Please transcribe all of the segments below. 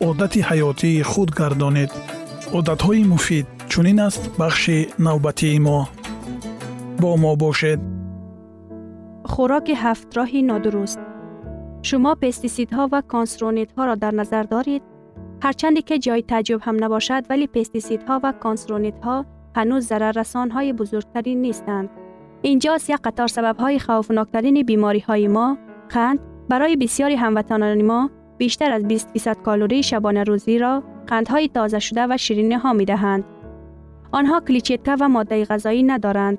одати ҳаётии худ гардонед одатҳои муфид чунин аст бахши навбатии мо бо мо бошед хӯроки ҳафтроҳи нодуруст шумо пестисидҳо ва консронитҳо ро дар назар доред ҳарчанде ки ҷои таъҷҷуб ҳам набошад вале пестисидҳо ва консронитҳо ҳанӯз зараррасонҳои бузургтарин нестанд инҷост як қатор сабабҳои хавфноктарини бемориҳои мо қанд барои бисёри ҳамватанони мо بیشتر از 20 فیصد کالری شبانه روزی را قندهای تازه شده و شیرینی ها می دهند. آنها کلیچیتکه و ماده غذایی ندارند.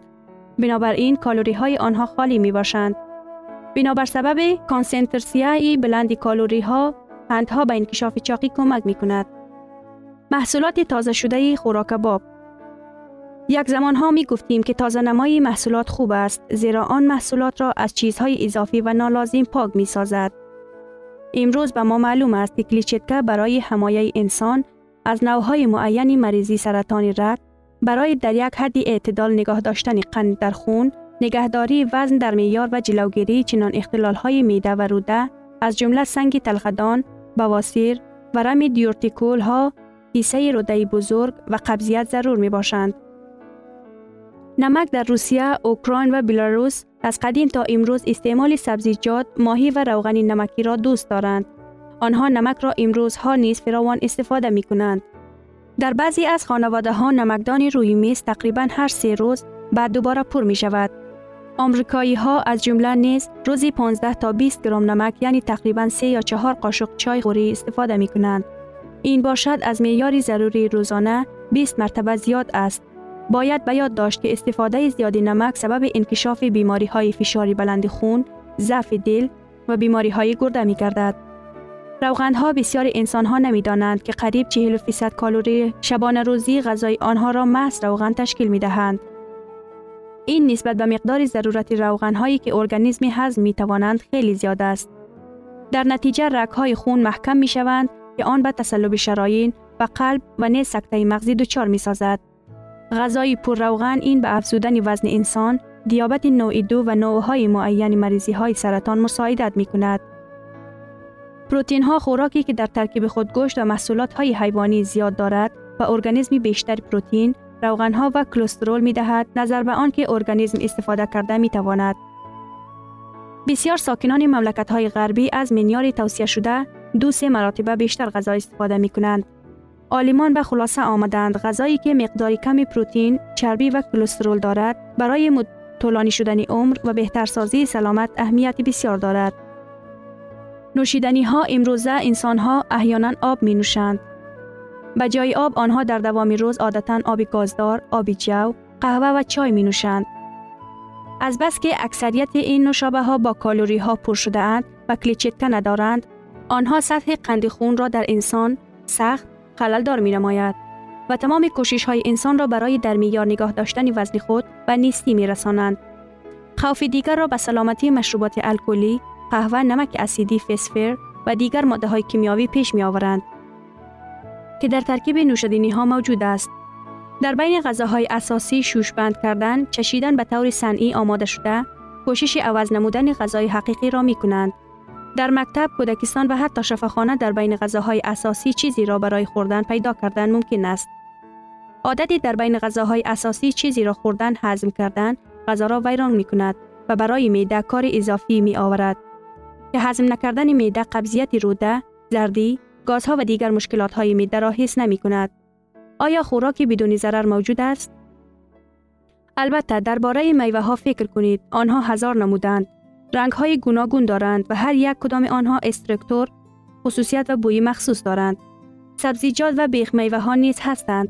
بنابراین کالری های آنها خالی می باشند. بنابر سبب کانسنترسیای بلند کالری ها قندها به انکشاف چاقی کمک می کند. محصولات تازه شده خوراک باب یک زمان ها می گفتیم که تازه نمایی محصولات خوب است زیرا آن محصولات را از چیزهای اضافی و نالازم پاک می سازد. امروز به ما معلوم است که کلیچتکا برای حمایه انسان از نوهای معینی مریضی سرطان رد برای در یک حد اعتدال نگاه داشتن قند در خون، نگهداری وزن در میار و جلوگیری چنان اختلالهای میده و روده از جمله سنگ تلخدان، بواسیر، ورم دیورتیکول ها، کیسه روده بزرگ و قبضیت ضرور می باشند. نمک در روسیه، اوکراین و بلاروس از قدیم تا امروز استعمال سبزیجات، ماهی و روغن نمکی را دوست دارند. آنها نمک را امروز ها نیز فراوان استفاده می کنند. در بعضی از خانواده ها نمکدان روی میز تقریبا هر سه روز بعد دوباره پر می شود. آمریکایی ها از جمله نیز روزی 15 تا 20 گرم نمک یعنی تقریبا 3 یا 4 قاشق چای خوری استفاده می کنند. این باشد از معیار ضروری روزانه 20 مرتبه زیاد است. باید به یاد داشت که استفاده زیاد نمک سبب انکشاف بیماری های فشاری بلند خون، ضعف دل و بیماری های گرده می گردد. روغند ها بسیار انسان ها نمی دانند که قریب 40 فیصد کالری شبانه روزی غذای آنها را محض روغن تشکیل می دهند. این نسبت به مقدار ضرورت روغن هایی که ارگانیسم هضم می توانند خیلی زیاد است. در نتیجه رگ های خون محکم می شوند که آن به تسلب شرايين و قلب و نیز سکته مغزی دچار می سازد. غذای پر روغن این به افزودن وزن انسان، دیابت نوع دو و نوعهای معین مریضی های سرطان مساعدت می کند. پروتین ها خوراکی که در ترکیب خود گوشت و محصولات های حیوانی زیاد دارد و ارگانیسم بیشتر پروتین، ها و کلسترول می دهد نظر به آن که ارگانیسم استفاده کرده می تواند. بسیار ساکنان مملکت های غربی از منیار توصیه شده دو سه مراتبه بیشتر غذا استفاده می کنند. آلیمان به خلاصه آمدند غذایی که مقداری کمی پروتین، چربی و کلسترول دارد برای طولانی شدن عمر و بهتر سازی سلامت اهمیت بسیار دارد. نوشیدنی ها امروزه انسان ها احیانا آب می نوشند. به جای آب آنها در دوام روز عادتا آب گازدار، آب جو، قهوه و چای می نوشند. از بس که اکثریت این نوشابه ها با کالوری ها پر شده اند و کلیچتکه ندارند، آنها سطح قند خون را در انسان سخت خلل می نماید و تمام کوشش های انسان را برای در میار نگاه داشتن وزن خود و نیستی می رسانند. خوف دیگر را به سلامتی مشروبات الکلی، قهوه، نمک اسیدی، فسفر و دیگر ماده های کیمیاوی پیش می آورند که در ترکیب نوشیدنی ها موجود است. در بین غذاهای اساسی شوش بند کردن، چشیدن به طور صنعی آماده شده، کوشش عوض نمودن غذای حقیقی را می کنند. در مکتب، کودکستان و حتی شفاخانه در بین غذاهای اساسی چیزی را برای خوردن پیدا کردن ممکن است. عادتی در بین غذاهای اساسی چیزی را خوردن هضم کردن غذا را ویران می کند و برای میده کار اضافی می آورد که هضم نکردن میده قبضیت روده، زردی، گازها و دیگر مشکلات های میده را حس نمی کند. آیا خوراکی بدون ضرر موجود است؟ البته درباره میوه ها فکر کنید. آنها هزار نمودند. رنگ های گوناگون دارند و هر یک کدام آنها استرکتور، خصوصیت و بوی مخصوص دارند. سبزیجات و بیخ میوه ها نیز هستند.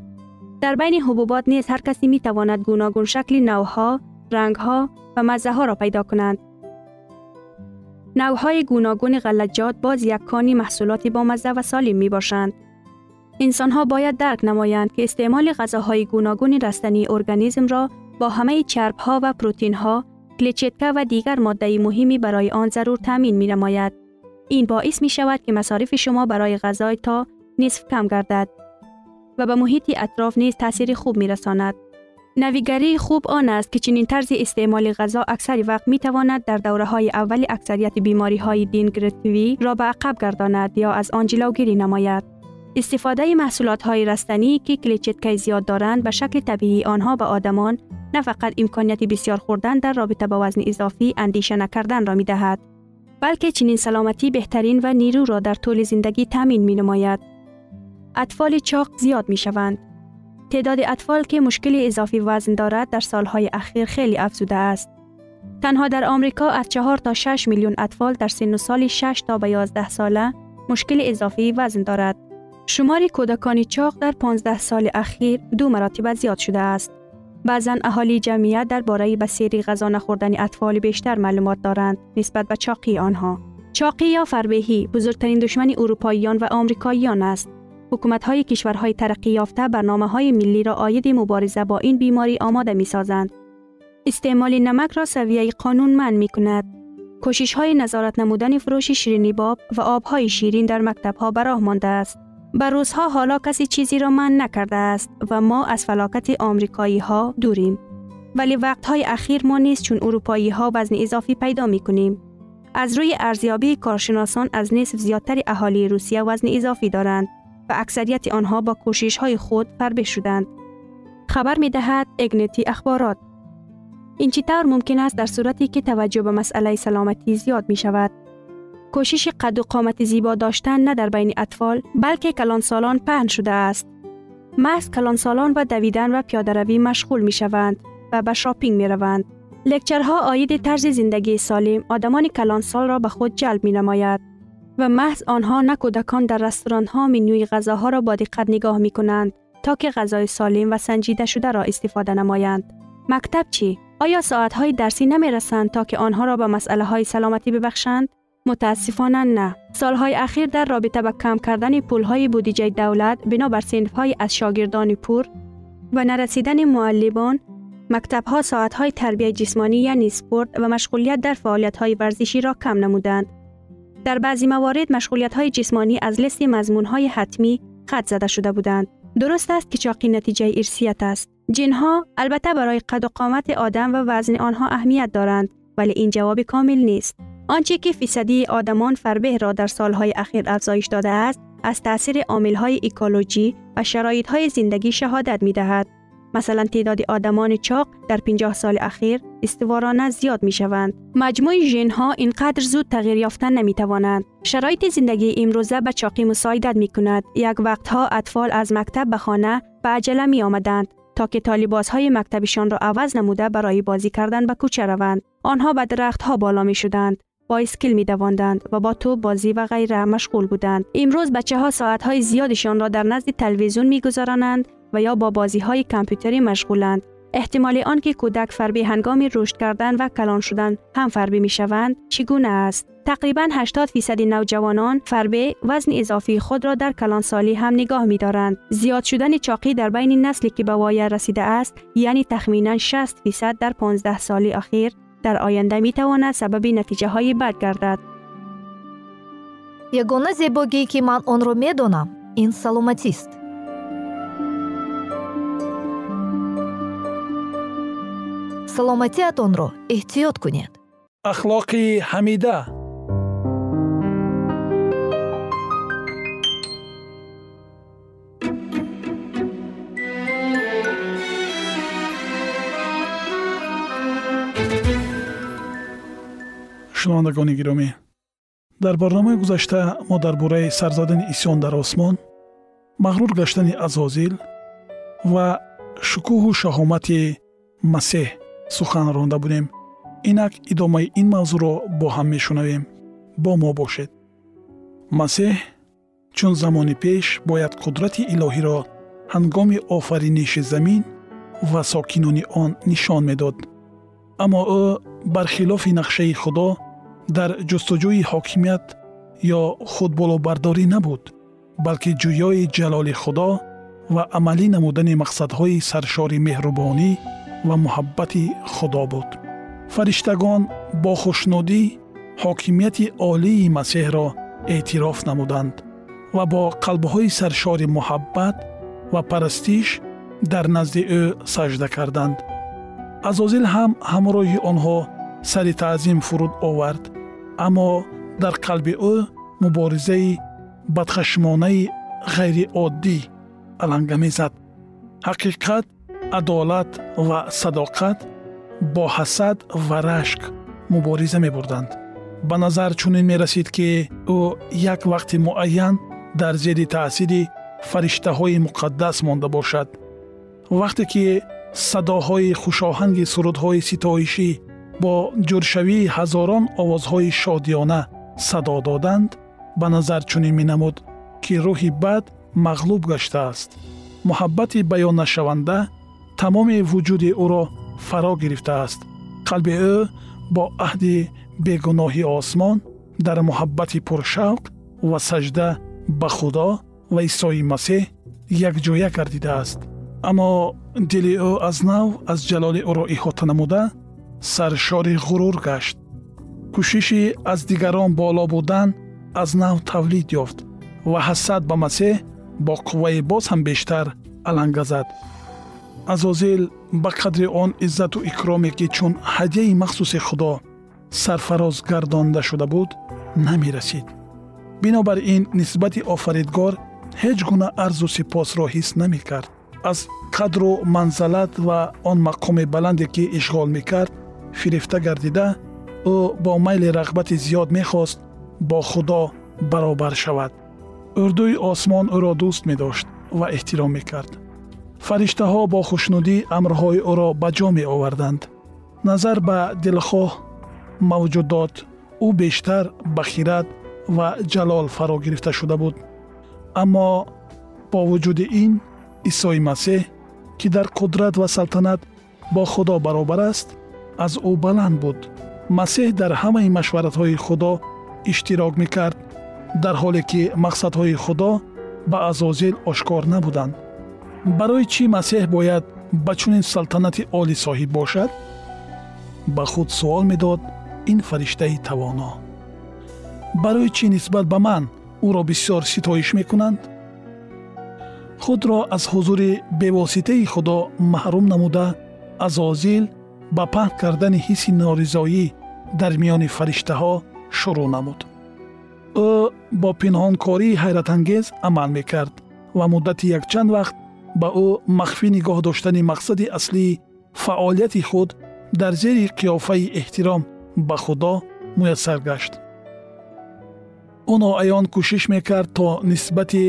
در بین حبوبات نیز هر کسی می تواند گوناگون شکل نوها، رنگها و مزه ها را پیدا کنند. نوهای گوناگون غلجات باز یک کانی محصولاتی با مزه و سالم می باشند. انسان ها باید درک نمایند که استعمال غذاهای گوناگون رستنی ارگانیسم را با همه چرب ها و پروتین ها، کلیچتکه و دیگر ماده مهمی برای آن ضرور تامین می نماید. این باعث می شود که مصارف شما برای غذای تا نصف کم گردد و به محیط اطراف نیز تاثیر خوب می رساند. نویگری خوب آن است که چنین طرز استعمال غذا اکثر وقت می تواند در دوره های اول اکثریت بیماری های دینگرتوی را به عقب گرداند یا از آن جلوگیری نماید. استفاده محصولات های رستنی که کلیچتکه زیاد دارند به شکل طبیعی آنها به آدمان نه فقط امکانیت بسیار خوردن در رابطه با وزن اضافی اندیشه نکردن را می دهد بلکه چنین سلامتی بهترین و نیرو را در طول زندگی تامین می نماید. اطفال چاق زیاد می شوند. تعداد اطفال که مشکل اضافی وزن دارد در سالهای اخیر خیلی افزوده است. تنها در آمریکا از 4 تا 6 میلیون اطفال در سن و سال 6 تا به 11 ساله مشکل اضافی وزن دارد. شمار کودکان چاق در 15 سال اخیر دو مراتب زیاد شده است. بعضا اهالی جمعیت درباره بسیاری غذا نخوردن اطفال بیشتر معلومات دارند نسبت به چاقی آنها. چاقی یا فربهی بزرگترین دشمن اروپاییان و آمریکاییان است. حکومت های کشورهای ترقی یافته برنامه های ملی را آید مبارزه با این بیماری آماده می سازند. استعمال نمک را سویه قانون من می کند. کوشش های نظارت نمودن فروش شیرینی باب و آب های شیرین در مکتب ها براه مانده است. بر روزها حالا کسی چیزی را من نکرده است و ما از فلاکت آمریکایی ها دوریم. ولی وقت های اخیر ما نیست چون اروپایی ها وزن اضافی پیدا می کنیم. از روی ارزیابی کارشناسان از نصف زیادتر اهالی روسیه وزن اضافی دارند و اکثریت آنها با کوشش های خود فربه شدند. خبر می دهد اگنتی اخبارات. این چطور ممکن است در صورتی که توجه به مسئله سلامتی زیاد می شود. کوشش قد و قامت زیبا داشتن نه در بین اطفال بلکه کلانسالان پهن شده است. محض کلانسالان و دویدن و پیاده روی مشغول می شوند و به شاپینگ می روند. لکچرها آید طرز زندگی سالم آدمان کلانسال را به خود جلب می نماید. و محض آنها نه کودکان در رستوران ها منوی غذاها را با دقت نگاه می کنند تا که غذای سالم و سنجیده شده را استفاده نمایند. مکتب چی؟ آیا ساعت های درسی نمی رسند تا که آنها را به مسئله های سلامتی ببخشند؟ متاسفانه نه. سالهای اخیر در رابطه با کم کردن پول های بودجه دولت بنابر سنف های از شاگردان پور و نرسیدن معلمان مکتب ها ساعت های تربیت جسمانی یعنی سپورت و مشغولیت در فعالیت های ورزشی را کم نمودند در بعضی موارد مشغولیت های جسمانی از لیست مضمون های حتمی خط زده شده بودند. درست است که چاقی نتیجه ارسیت است. جنها البته برای قد و قامت آدم و وزن آنها اهمیت دارند ولی این جواب کامل نیست. آنچه که فیصدی آدمان فربه را در سالهای اخیر افزایش داده است از تاثیر های اکولوژی و شرایط های زندگی شهادت می دهد. مثلا تعداد آدمان چاق در 50 سال اخیر استوارانه زیاد می شوند. مجموع ژن ها اینقدر زود تغییر یافتن نمی توانند. شرایط زندگی امروزه به چاقی مساعدت می کند. یک وقتها اطفال از مکتب به خانه به عجله می آمدند تا که طالباز های مکتبشان را عوض نموده برای بازی کردن به کوچه روند. آنها به درخت ها بالا می شدند. بایسکل می دواندند و با تو بازی و غیره مشغول بودند. امروز بچه ها ساعت های زیادشان را در نزد تلویزیون می گذارانند و یا با بازی های کامپیوتری مشغولند. احتمال آنکه کودک فربه هنگام رشد کردن و کلان شدن هم فربه می شوند چگونه است؟ تقریبا 80 فیصد نوجوانان فربه وزن اضافی خود را در کلانسالی هم نگاه می دارند. زیاد شدن چاقی در بین نسلی که به وایه رسیده است یعنی تخمینا 60 فیصد در 15 سال اخیر дар оянда метавонад сабаби натиҷаҳои бад гардад. Ягона зебогие ки ман онро медонам ин саломатист. Саломатиатонро эҳтиёт кунед. Ахлоқи ҳамида. Шунавандагони гиромӣ. Дар барномаи гузашта мо дар бораи сарзадани исён дар осмон мағрур гаштани азозил ва шукӯҳу шаҳомати масеҳ сухан ронда будем. Инак идомаи ин мавзӯъро бо ҳам мешунавем. Бо мо бошед. Масеҳ чун замони пеш бояд қудрати илоҳиро ҳангоми офариниши замин ва сокинони он нишон медод. Аммо ӯ бархилофи нақшаи худо дар ҷустуҷӯи ҳокимият ё худболобардорӣ набуд балки ҷӯёи ҷалоли худо ва амалӣ намудани мақсадҳои саршори меҳрубонӣ ва муҳаббати худо буд. Фариштагон бо хушнудӣ ҳокимияти олии масеҳро эътироф намуданд ва бо қалбҳои саршори муҳаббат ва парастиш дар назди ӯ сажда карданд. Азозил ҳам ҳамроҳи онҳо сари таъзим фуруд овард аммо дар қалби ӯ муборизаи бадхашмонаи ғайриоддӣ аланга мезад ҳақиқат адолат ва садоқат бо ҳасад ва рашк мубориза мебурданд. Ба назар чунин мерасид ки ӯ як вақти муайян дар зери таъсири фариштаҳои муқаддас монда бошад. Вақте ки садоҳои хушоҳанги сурудҳои ситоишӣ бо ҷӯршавии ҳазорон овозҳои шодиёна садо доданд ба назар чунин менамуд ки рӯҳи бад мағлуб гаштааст. Муҳаббати баённашаванда тамоми вуҷуди ӯро фаро гирифтааст. Қалби ӯ бо аҳди бегуноҳи осмон дар муҳаббати пуршавқ ва сажда ба худо ва исои масеҳ якҷоя гардидааст. Аммо дили ӯ аз нав аз ҷалоли ӯро иҳота намуда саршори ғурур гашт. Кӯшиши аз дигарон боло будан аз нав тавлид ёфт ва ҳасад ба масеҳ бо қувваи боз ҳам бештар аланга зад. Азозил ба қадри он иззату икроме ки чун ҳадияи махсуси худо сарфароз гардонда шуда буд намерасид бинобар ин нисбати офаридгор ҳеҷ гуна арзу сипосро ҳис намекард. Аз қадру манзалат ва он мақоми баланде ки ишғол мекард фирифта гардида ӯ бо майли рағбати зиёд мехост бо худо баробар шавад. Урдуи осмон ӯро дӯст медошт ва эҳтиром мекард. Фариштаҳо бо хушнудӣ амрҳои ӯро ба ҷо меоварданд. Назар ба дилхоҳ мавҷудот ӯ бештар ба хират ва ҷалол фаро гирифта шуда буд. Аммо бо вуҷуди ин исои масеҳ ки дар қудрат ва салтанат бо худо баробар аст аз ӯ баланд буд. Масеҳ дар ҳамаи машваратҳои худо иштирок мекард дар ҳоле ки мақсадҳои худо ба азозил ошкор набуданд. Барои чӣ масеҳ бояд ба чунин салтанати олӣ соҳиб бошад? Ба худ суол медод ин фариштаи тавоно. Барои чӣ нисбат ба ман ӯро бисёр ситоиш мекунанд? Худро аз ҳузури бевоситаи худо маҳрум намуда азозил ба паҳн кардани ҳисси норизоӣ дар миёни фариштаҳо шурӯъ намуд. Ӯ бо пинҳонкории ҳайратангез амал мекард ва муддати якчанд вақт ба ӯ махфӣ нигоҳ доштани мақсади аслии фаъолияти худ дар зери қиёфаи эҳтиром ба худо муяссар гашт. Ӯ ноаён кӯшиш мекард то нисбати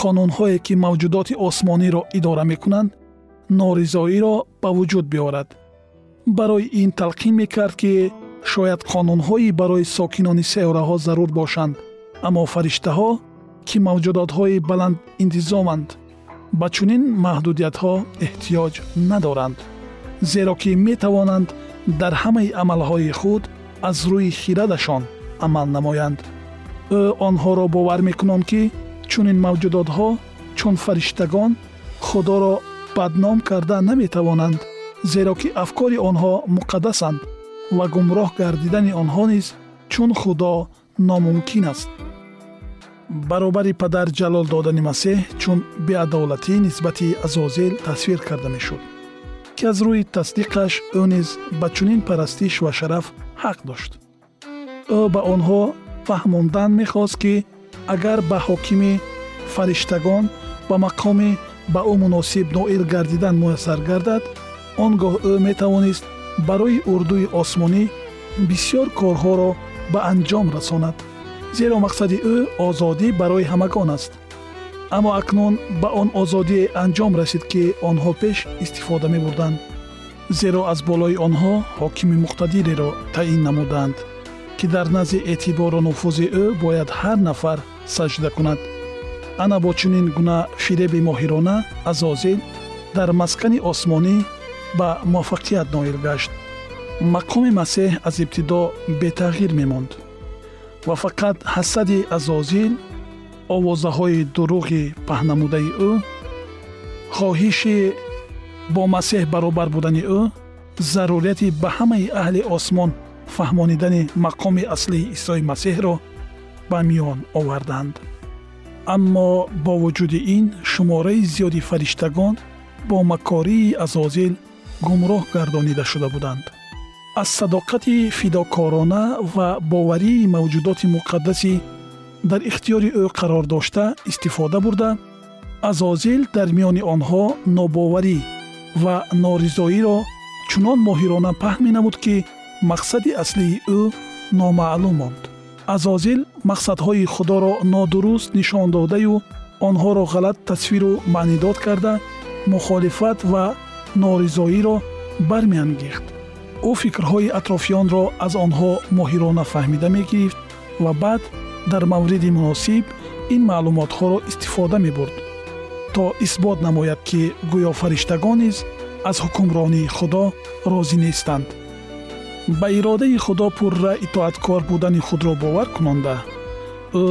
қонунҳое ки мавҷудоти осмониро идора мекунанд норизоиро ба вуҷуд биёрад барои ин талқин мекард ки шояд қонунҳои барои сокинони сеёраҳо зарур бошанд. Аммо фариштаҳо ки мавҷудотҳои баландинтизоманд ба чунин маҳдудиятҳо эҳтиёҷ надоранд зеро ки метавонанд дар ҳамаи амалҳои худ аз рӯи хирадашон амал намоянд. Ӯ онҳоро бовар мекунанд ки чунин мавҷудотҳо чун фариштагон худоро бадном карда наметавонанд зеро ки афкори онҳо муқаддасанд ва гумроҳ гардидани онҳо низ чун худо номумкин аст. Баробари падар ҷалол додани масеҳ чун беадолатӣ нисбати азозил тасвир карда мешуд ки аз рӯи тасдиқаш ӯ низ ба чунин парастиш ва шараф ҳақ дошт. Ӯ ба онҳо фаҳмондан мехост ки агар ба ҳокими фариштагон ба мақоми ба ӯ муносиб ноил гардидан муяссар гардад он гоҳ ӯ метавонист барои урдуи осмонӣ бисьёр корҳоро ба анҷом расонад. Зеро мақсади ӯ озодӣ барои ҳамагон аст. Аммо акнун ба он озодие анҷом расид ки онҳо пеш истифода мебурданд. Зеро аз болои онҳо ҳокими муқтадиреро таъин намуданд ки дар назди эътибору нуфузи ӯ бояд ҳар нафар саҷда кунад. Ана бо чунин гуна фиреби моҳирона азозил дар маскани осмонӣ ба муваффақият ноил гашт. Мақоми масеҳ аз ибтидо бетағйир мемонд. Ва фақат ҳасади азозил овозаҳои дуруғи паҳнамудаи ӯ хоҳиши бо масеҳ баробар будани ӯ зарурияти ба ҳамаи аҳли осмон фаҳмонидани мақоми аслии исои масеҳро ба миён оварданд. Аммо бо вуҷуди ин шумораи зиёди фариштагон бо макории азозил гумроҳ гардонида шуда буданд. Аз садоқати фидокорона ва боварии мавҷудоти муқаддаси дар ихтиёри ӯ қарор дошта истифода бурда азозил дар миёни онҳо нобоварӣ ва норизоиро чунон моҳирона паҳн менамуд ки мақсади аслии ӯ номаълум монд. Азозил мақсадҳои худоро нодуруст нишон додаю онҳоро ғалат тасвиру маънидод карда мухолифат ва норизоиро бармеангехт. Ӯ фикрҳои атрофиёнро аз онҳо моҳирона фаҳмида мегирифт ва баъд дар мавриди муносиб ин маълумотҳоро истифода мебурд то исбот намояд ки гӯё фариштагон низ аз ҳукмронии худо розӣ нестанд. Ба иродаи худо пурра итоаткор будани худро бовар кунонда ӯ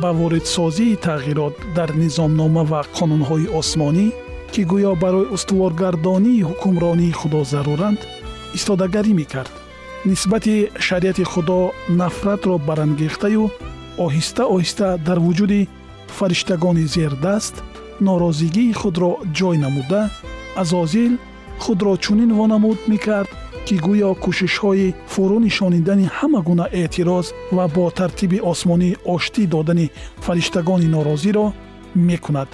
ба воридсозии тағйирот дар низомнома ва қонунҳои осмонӣ ки гӯё барои устуворгардонии ҳукмронии худо заруранд истодагарӣ мекард. Нисбати шариати худо нафратро барангехтаю оҳиста оҳиста дар вуҷуди фариштагони зердаст норозигии худро ҷой намуда азозил худро чунин вонамуд мекард ки гӯё кӯшишҳои фурӯ нишонидани ҳама гуна эътироз ва бо тартиби осмонӣ оштӣ додани фариштагони норозиро мекунад.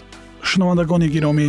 Шунавандагони гиромӣ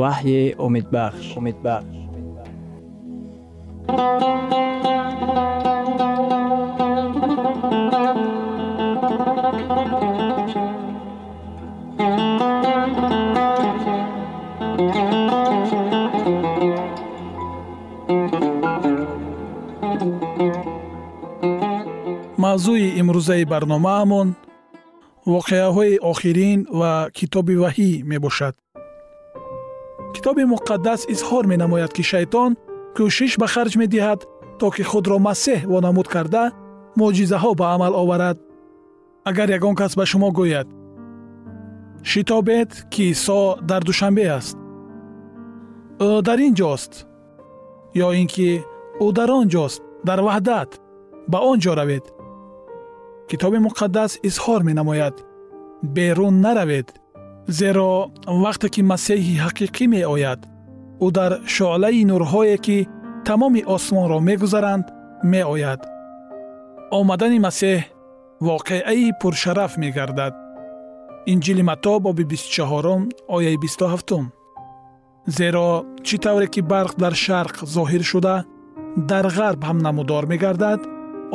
ваҳйи умедбахш умедбахш мавзӯи имрӯзаи барномаамон воқеаҳои охирин ва китоби ваҳӣ мебошад китоби муқаддас изҳор менамояд ки шайтон кӯшиш ба харҷ медиҳад то ки худро масеҳ вонамуд карда мӯъҷизаҳо ба амал оварад. Агар ягон кас ба шумо гӯяд шитобед ки исо дар душанбе аст. Ӯ дар ин ҷост ё ин ки ӯ дар он ҷост дар ваҳдат ба он ҷо равед? Китоби муқаддас изҳор менамояд берун наравед зеро вақте ки масеҳи ҳақиқӣ меояд ӯ дар шуълаи нурҳое ки тамоми осмонро мегузаранд меояд. Омадани масеҳ воқеаи пуршараф мегардад. Инҷили матто боби 24 ояи 27 зеро чӣ тавре ки барқ дар шарқ зоҳир шуда дар ғарб ҳам намудор мегардад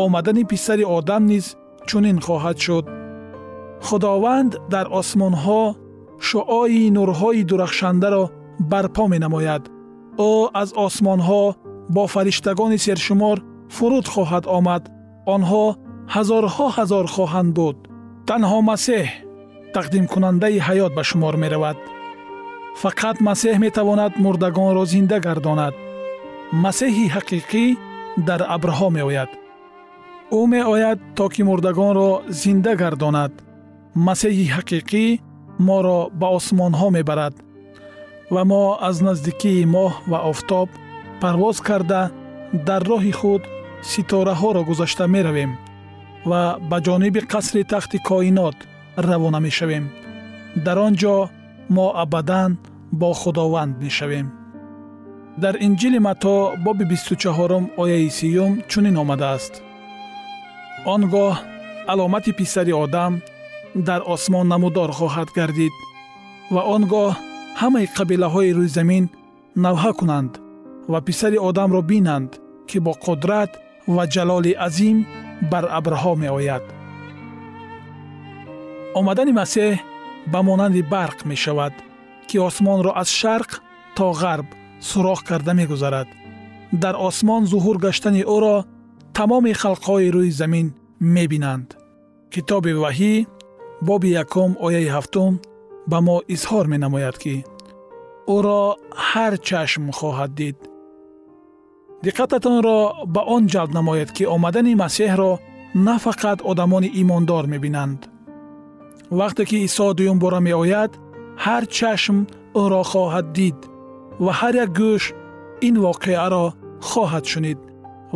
омадани писари одам низ чунин хоҳад шуд. Худованд дар осмонҳо шуои нурҳои дурахшандаро барпо менамояд. Ӯ аз осмонҳо бо фариштагони сершумор фуруд хоҳад омад. Онҳо ҳазорҳо ҳазор хоҳанд буд. Танҳо масеҳ тақдимкунандаи ҳаёт ба шумор меравад. Фақат масеҳ метавонад мурдагонро зинда гардонад. Масеҳи ҳақиқӣ дар абрҳо меояд. Ӯ меояд то ки мурдагонро зинда гардонад. Масеҳи ҳақиқӣ моро ба осмонҳо мебарад ва мо аз наздикии моҳ ва офтоб парвоз карда дар роҳи худ ситораҳоро гузашта меравем ва ба ҷониби қасри тахти коинот равона мешавем. Дар он ҷо мо абадан бо худованд мешавем. Дар инҷили матто боби 24 ояи сюм чунин омадааст. Он гоҳ аломати писари одам дар осмон намудор хоҳад гардид ва он гоҳ ҳамаи қабилаҳои рӯи замин навҳа кунанд ва писари одамро бинанд ки бо қудрат ва ҷалоли азим бар абрҳо меояд. Омадани масеҳ ба монанди барқ мешавад ки осмонро аз шарқ то ғарб сурох карда мегузарад. Дар осмон зуҳур гаштани ӯро тамоми халқҳои рӯи замин мебинанд. Китоби ваҳӣ боби якум ояи ҳафтум ба мо изҳор менамояд ки ӯро ҳар чашм хоҳад дид. Диққататонро ба он ҷалб намоед ки омадани масеҳро на фақат одамони имондор мебинанд. Вақте ки исо дуюм бора меояд ҳар чашм ӯро хоҳад дид ва ҳар як гӯш ин воқеаро хоҳад шунид.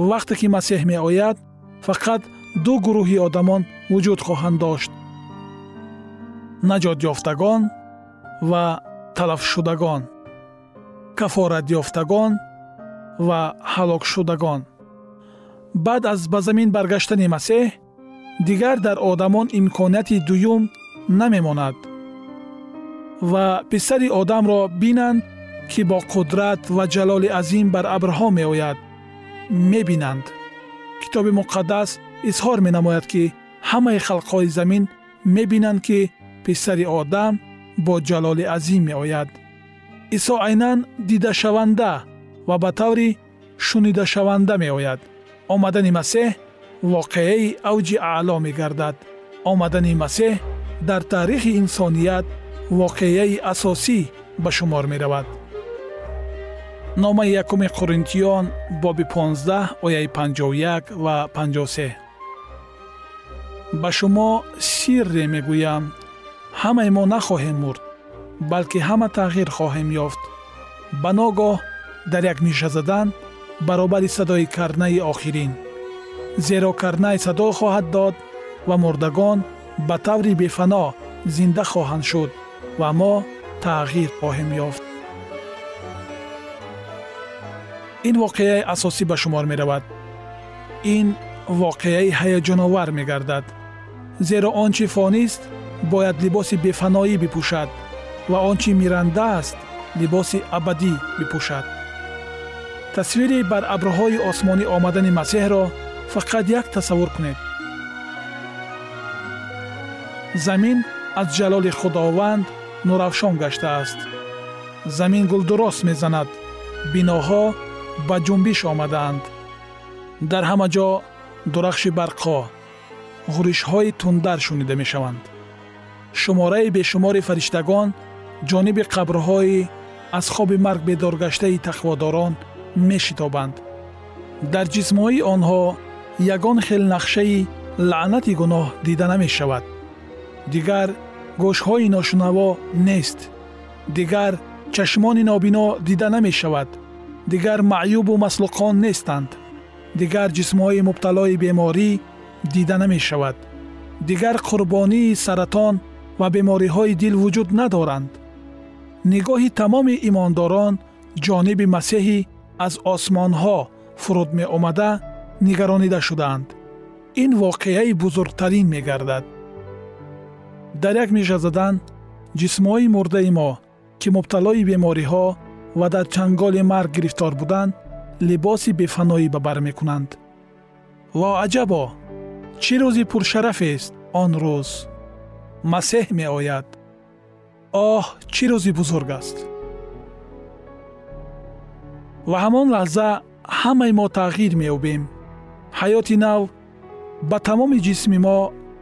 Вақте ки масеҳ меояд фақат ду гурӯҳи одамон вуҷуд хоҳанд дошт наҷотёфтагон ва талафшудагон кафоратёфтагон ва ҳалокшудагон. Баъд аз ба замин баргаштани масеҳ дигар дар одамон имконияти дуюм намемонад ва писари одамро бинанд ки бо қудрат ва ҷалоли азим бар абрҳо меояд мебинанд. Китоби муқаддас изҳор менамояд ки ҳамаи халқҳои замин мебинанд ки писари одам бо ҷалоли азим меояд. Исо айнан дидашаванда ва ба таври шунидашаванда меояд. Омадани масеҳ воқеаи авҷи аъло мегардад. Омадани масеҳ дар таърихи инсоният воқеаи асосӣ ба шумор меравад. Номаи якуми қуринтиён боби 15 ояи 51 ва 53 ба шумо сирре мегӯям ҳамаи мо нахоҳем мурд балки ҳама тағйир хоҳем ёфт. Ба ногоҳ дар як ниша задан баробари садои карнаи охирин. Зеро карнай садо хоҳад дод ва мурдагон ба таври бефано зинда хоҳанд шуд ва мо тағйир хоҳем ёфт. Ин воқеаи асосӣ ба шумор меравад. Ин воқеаи ҳаяҷоновар мегардад. Зеро он чи фонист бояд либоси бефаноӣ бипӯшад ва он чи миранда аст либоси абадӣ бипӯшад. Тасвири бар абрҳои осмонӣ омадани масеҳро фақат як тасаввур кунед. Замин аз ҷалоли худованд нуравшон гаштааст. Замин гулдурост мезанад биноҳо ба ҷунбиш омадаанд. Дар ҳама ҷо дурахши барқҳо ғуришҳои тундар шунида мешаванд шумораи бешумори фариштагон ҷониби қабрҳои аз хоби марг бедоргаштаи тақводорон мешитобанд. Дар ҷисмҳои онҳо ягон хел нақшаи лаънати гуноҳ дида намешавад. Дигар гӯшҳои ношунаво нест. Дигар чашмони нобино дида намешавад. Дигар маъюбу маслуқон нестанд. Дигар ҷисмҳои мубталои беморӣ дида намешавад. Дигар қурбонии саратон ва бемориҳои дил вуҷуд надоранд нигоҳи тамоми имондорон ҷониби масеҳӣ аз осмонҳо фуруд меомада нигаронида шудаанд ин воқеаи бузургтарин мегардад дар як меша задан ҷисмҳои мурдаи мо ки мубталои бемориҳо ва дар чанголи марг гирифтор буданд либоси бефаноӣ ба бар мекунанд во аҷабо чӣ рӯзи пуршарафест он рӯз масеҳ меояд. Оҳ чӣ рӯзи бузург аст? Ва ҳамон лаҳза ҳамаи мо тағйир меёбем. Ҳаёти нав ба тамоми ҷисми мо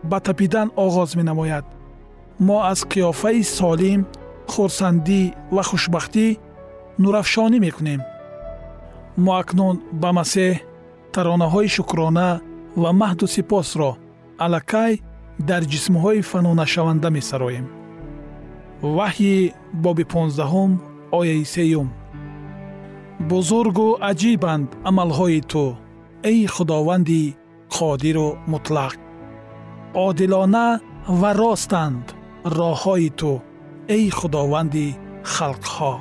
ба тапидан оғоз менамояд. Мо аз қиёфаи солим хурсандӣ ва хушбахтӣ нурафшонӣ мекунем. Мо акнун ба масеҳ таронаҳои шукрона ва маҳду сипосро аллакай дар ҷисмҳои фанонашаванда месароем. Ваҳйи боби понздаҳум ояи сеюм. Бузургу аҷибанд амалҳои ту эй худованди қодиру мутлақ. Одилона ва ростанд роҳҳои ту эй худованди халқҳо.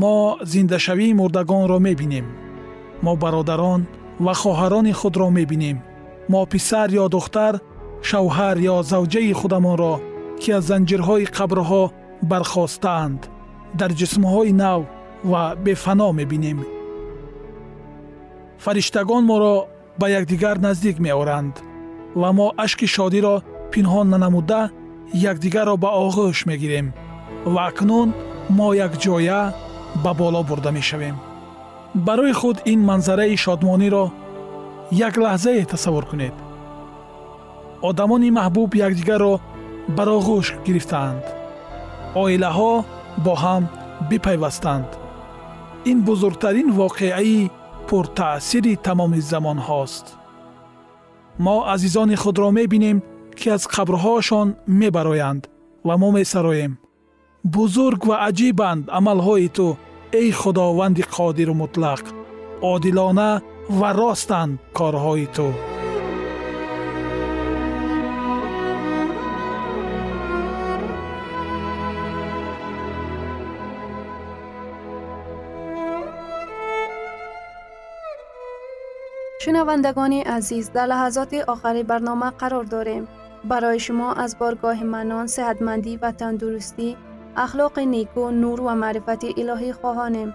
Мо зиндашавии мурдагонро мебинем. Мо бародарон ва хоҳарони худро мебинем мо писар ё духтар шавҳар ё завҷаи худамонро ки аз занҷирҳои қабрҳо бархостаанд дар ҷисмҳои нав ва бефано мебинем. Фариштагон моро ба якдигар наздик меоранд ва мо ашки шодиро пинҳон нанамуда якдигарро ба оғӯш мегирем ва акнун мо якҷоя ба боло бурда мешавем. Барои худ ин манзараи шодмониро як лаҳзае тасаввур кунед. Одамони маҳбуб якдигарро бар оғӯш гирифтаанд. Оилаҳо бо ҳам бипайвастанд. Ин бузургтарин воқеаи пуртаъсири тамоми замонҳост. Мо азизони худро мебинем ки аз қабрҳоашон мебароянд ва мо месароем бузург ва аҷибанд амалҳои ту эй худованди қодиру мутлақ одилона و راستند کارهای تو. شنوندگان عزیز در لحظات آخری برنامه قرار داریم. برای شما از بارگاه منان صحتمندی و تندرستی اخلاق نیکو نور و معرفت الهی خواهانیم.